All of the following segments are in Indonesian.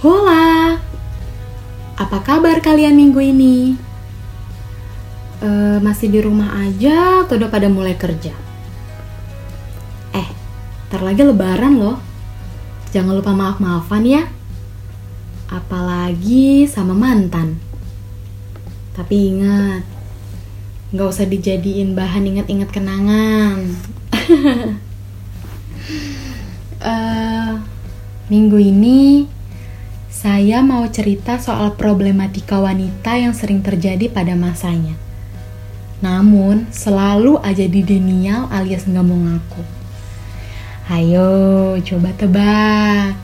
Hola, apa kabar kalian minggu ini? Eh, masih di rumah aja atau udah pada mulai kerja? Eh, ntar lagi lebaran loh. Jangan lupa maaf-maafan ya. Apalagi sama mantan. Tapi ingat, nggak usah dijadiin bahan ingat-ingat kenangan. Eh, minggu ini saya mau cerita soal problematika wanita yang sering terjadi pada masanya. Namun, selalu aja di denial alias nggak mau ngaku. Ayo, coba tebak.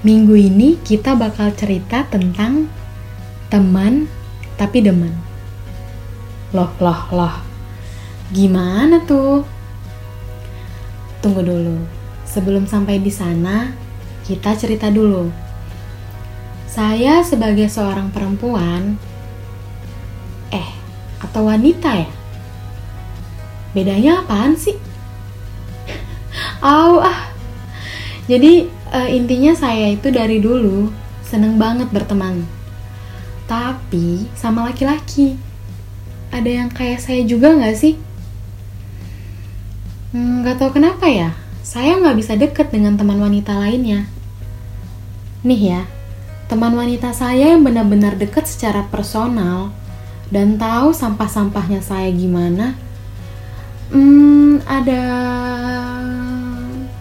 Minggu ini kita bakal cerita tentang teman tapi demen. Loh, loh, loh. Gimana tuh? Tunggu dulu. Sebelum sampai di sana, kita cerita dulu. Saya sebagai seorang perempuan, eh, atau wanita ya? Bedanya apaan sih? Au ah. Jadi eh, intinya saya itu dari dulu seneng banget berteman. Tapi sama laki-laki. Ada yang kayak saya juga nggak sih? Hmm, Nggak tahu kenapa ya. Saya nggak bisa deket dengan teman wanita lainnya. Nih ya, teman wanita saya yang benar-benar deket secara personal dan tahu sampah-sampahnya saya gimana. Hmm, ada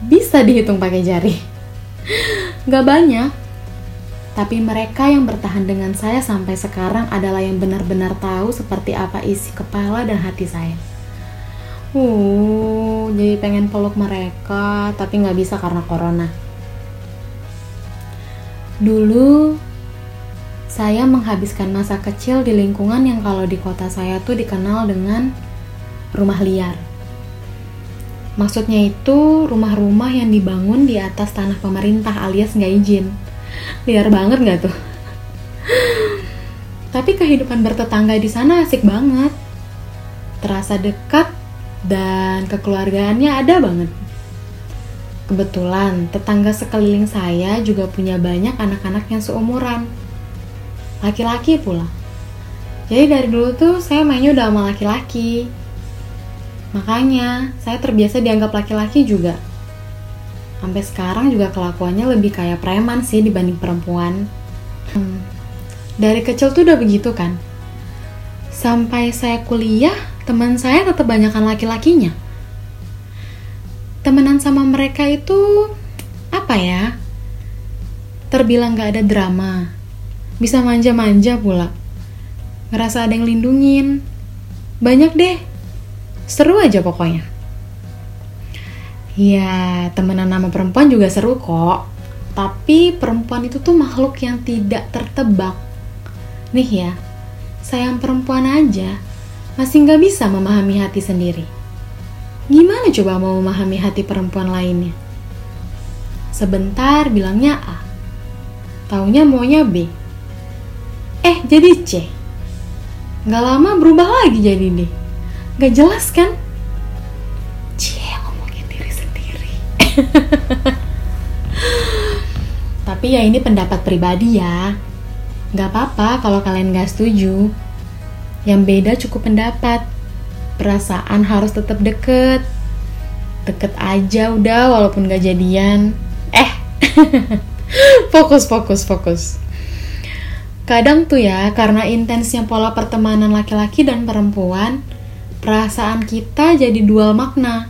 bisa dihitung pakai jari. Gak banyak. Tapi mereka yang bertahan dengan saya sampai sekarang adalah yang benar-benar tahu seperti apa isi kepala dan hati saya. Uh, jadi pengen peluk mereka, tapi nggak bisa karena corona. Dulu, saya menghabiskan masa kecil di lingkungan yang kalau di kota saya tuh dikenal dengan rumah liar. Maksudnya itu rumah-rumah yang dibangun di atas tanah pemerintah alias nggak izin. Liar banget nggak tuh? Tapi kehidupan bertetangga di sana asik banget. Terasa dekat dan kekeluargaannya ada banget. Kebetulan tetangga sekeliling saya juga punya banyak anak-anak yang seumuran. Laki-laki pula. Jadi dari dulu tuh saya mainnya udah sama laki-laki. Makanya saya terbiasa dianggap laki-laki juga. Sampai sekarang juga kelakuannya lebih kayak preman sih dibanding perempuan. Hmm, Dari kecil tuh udah begitu kan. Sampai saya kuliah, teman saya tetap banyakan laki-lakinya. Temenan sama mereka itu apa ya? Terbilang gak ada drama. Bisa manja-manja pula. Ngerasa ada yang lindungin. Banyak deh. Seru aja pokoknya. Ya, temenan sama perempuan juga seru kok. Tapi perempuan itu tuh makhluk yang tidak tertebak. Nih ya, sayang perempuan aja masih nggak bisa memahami hati sendiri. Gimana coba mau memahami hati perempuan lainnya? Sebentar bilangnya A, taunya maunya B. Eh, jadi C. Nggak lama berubah lagi jadi D. Nggak jelas kan? C ngomongin diri sendiri. Tapi ya ini pendapat pribadi ya. Nggak apa-apa kalau kalian nggak setuju. Yang beda cukup pendapat. Perasaan harus tetap deket. Deket aja udah walaupun gak jadian. Eh, fokus, fokus, fokus. Kadang tuh ya, karena intensnya pola pertemanan laki-laki dan perempuan, perasaan kita jadi dual makna.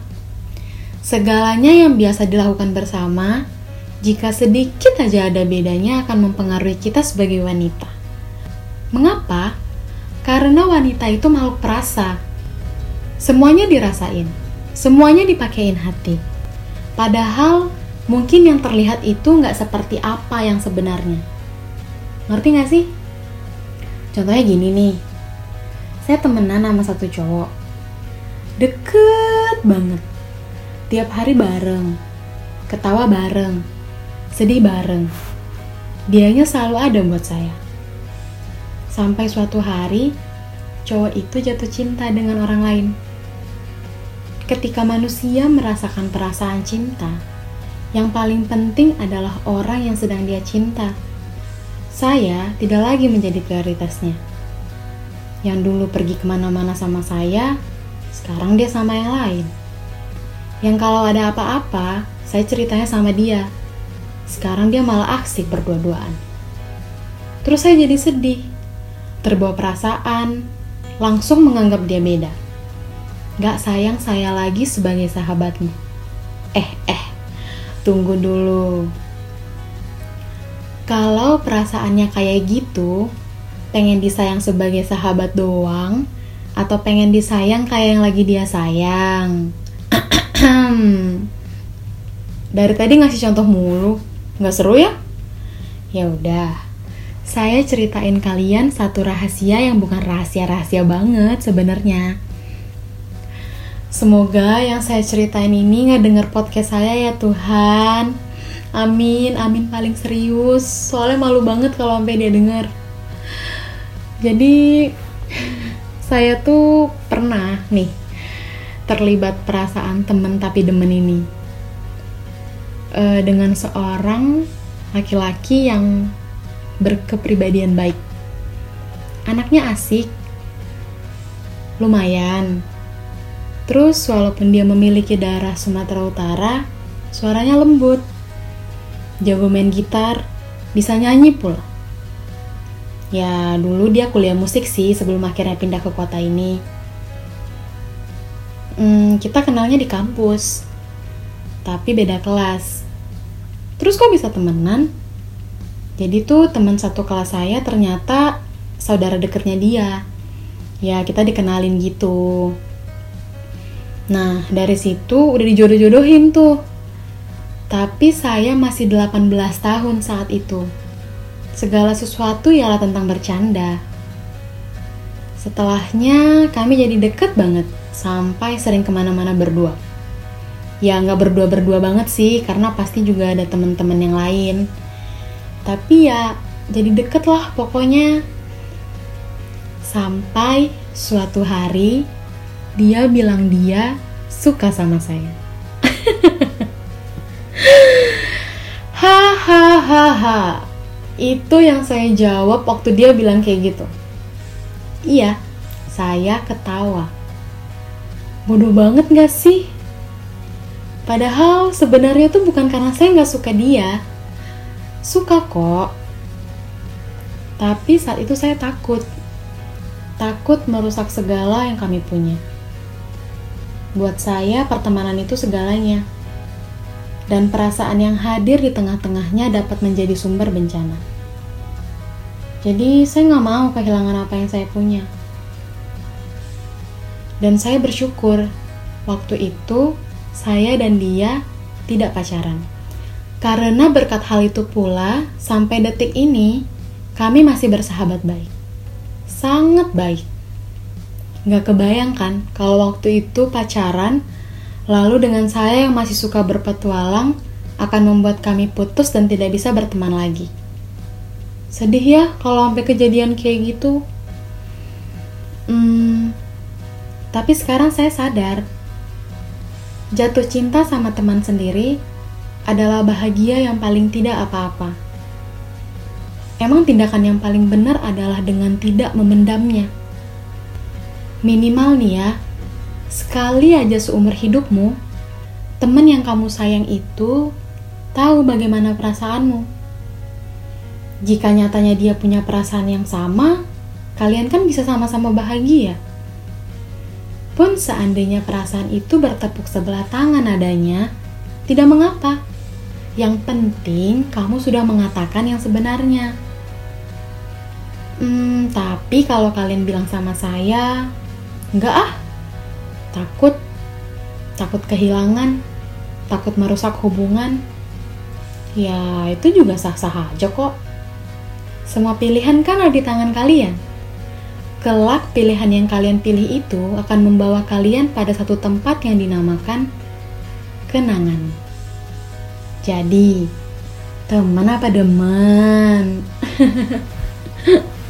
Segalanya yang biasa dilakukan bersama, jika sedikit aja ada bedanya akan mempengaruhi kita sebagai wanita. Mengapa? Karena wanita itu makhluk perasa. Semuanya dirasain, semuanya dipakein hati. Padahal mungkin yang terlihat itu nggak seperti apa yang sebenarnya. Ngerti nggak sih? Contohnya gini nih, saya temenan sama satu cowok. Deket banget. Tiap hari bareng. Ketawa bareng. Sedih bareng. Dianya selalu ada buat saya. Sampai suatu hari, cowok itu jatuh cinta dengan orang lain. Ketika manusia merasakan perasaan cinta, Yang paling penting adalah orang yang sedang dia cinta. Saya tidak lagi menjadi prioritasnya. Yang dulu pergi ke mana-mana sama saya, sekarang dia sama yang lain. Yang kalau ada apa-apa, saya ceritanya sama dia. Sekarang dia malah asik berdua-duaan. Terus saya jadi sedih, terbawa perasaan, langsung menganggap dia beda. Gak sayang saya lagi sebagai sahabatmu. Eh, eh, tunggu dulu. Kalau perasaannya kayak gitu, pengen disayang sebagai sahabat doang, atau pengen disayang kayak yang lagi dia sayang? Dari tadi ngasih contoh mulu, nggak seru ya? Ya udah, saya ceritain kalian satu rahasia yang bukan rahasia-rahasia banget sebenarnya. Semoga yang saya ceritain ini nggak denger podcast saya ya Tuhan. Amin, amin paling serius. Soalnya malu banget kalau sampai dia denger. Jadi saya tuh pernah nih terlibat perasaan temen tapi demen ini e, dengan seorang laki-laki yang berkepribadian baik. Anaknya asik, lumayan, Terus walaupun dia memiliki darah Sumatera Utara, suaranya lembut. Jago main gitar, bisa nyanyi pula. Ya, dulu dia kuliah musik sih sebelum akhirnya pindah ke kota ini. Hmm, kita kenalnya di kampus, tapi beda kelas. Terus kok bisa temenan? Jadi tuh teman satu kelas saya ternyata saudara deketnya dia. Ya, kita dikenalin gitu. Nah, dari situ udah dijodoh-jodohin tuh. Tapi saya masih 18 tahun saat itu. Segala sesuatu ialah tentang bercanda. Setelahnya kami jadi deket banget sampai sering ke mana-mana berdua. Ya nggak berdua-berdua banget sih karena pasti juga ada temen-temen yang lain. Tapi ya jadi deket lah pokoknya. Sampai suatu hari dia bilang dia suka sama saya. Hahaha. Itu yang saya jawab waktu dia bilang kayak gitu. Iya, saya ketawa. Bodoh banget gak sih? Padahal sebenarnya itu bukan karena saya gak suka dia. Suka kok. Tapi saat itu saya takut. Takut merusak segala yang kami punya. Buat saya, pertemanan itu segalanya. Dan perasaan yang hadir di tengah-tengahnya dapat menjadi sumber bencana. Jadi, saya nggak mau kehilangan apa yang saya punya. Dan saya bersyukur, waktu itu saya dan dia tidak pacaran. Karena berkat hal itu pula, sampai detik ini, kami masih bersahabat baik. Sangat baik. Gak kebayangkan kalau waktu itu pacaran, lalu dengan saya yang masih suka berpetualang, akan membuat kami putus dan tidak bisa berteman lagi. Sedih ya kalau sampai kejadian kayak gitu. Hmm, tapi sekarang saya sadar, jatuh cinta sama teman sendiri adalah bahagia yang paling tidak apa-apa. Emang tindakan yang paling benar adalah dengan tidak memendamnya. Minimal nih ya, sekali aja seumur hidupmu, teman yang kamu sayang itu tahu bagaimana perasaanmu. Jika nyatanya dia punya perasaan yang sama, kalian kan bisa sama-sama bahagia. Pun seandainya perasaan itu bertepuk sebelah tangan adanya, tidak mengapa. Yang penting kamu sudah mengatakan yang sebenarnya. Hmm, tapi kalau kalian bilang sama saya, Enggak ah, takut, takut kehilangan, takut merusak hubungan. Ya, itu juga sah-sah aja kok. Semua pilihan kan ada di tangan kalian. Kelak pilihan yang kalian pilih itu akan membawa kalian pada satu tempat yang dinamakan kenangan. Jadi, teman apa demen?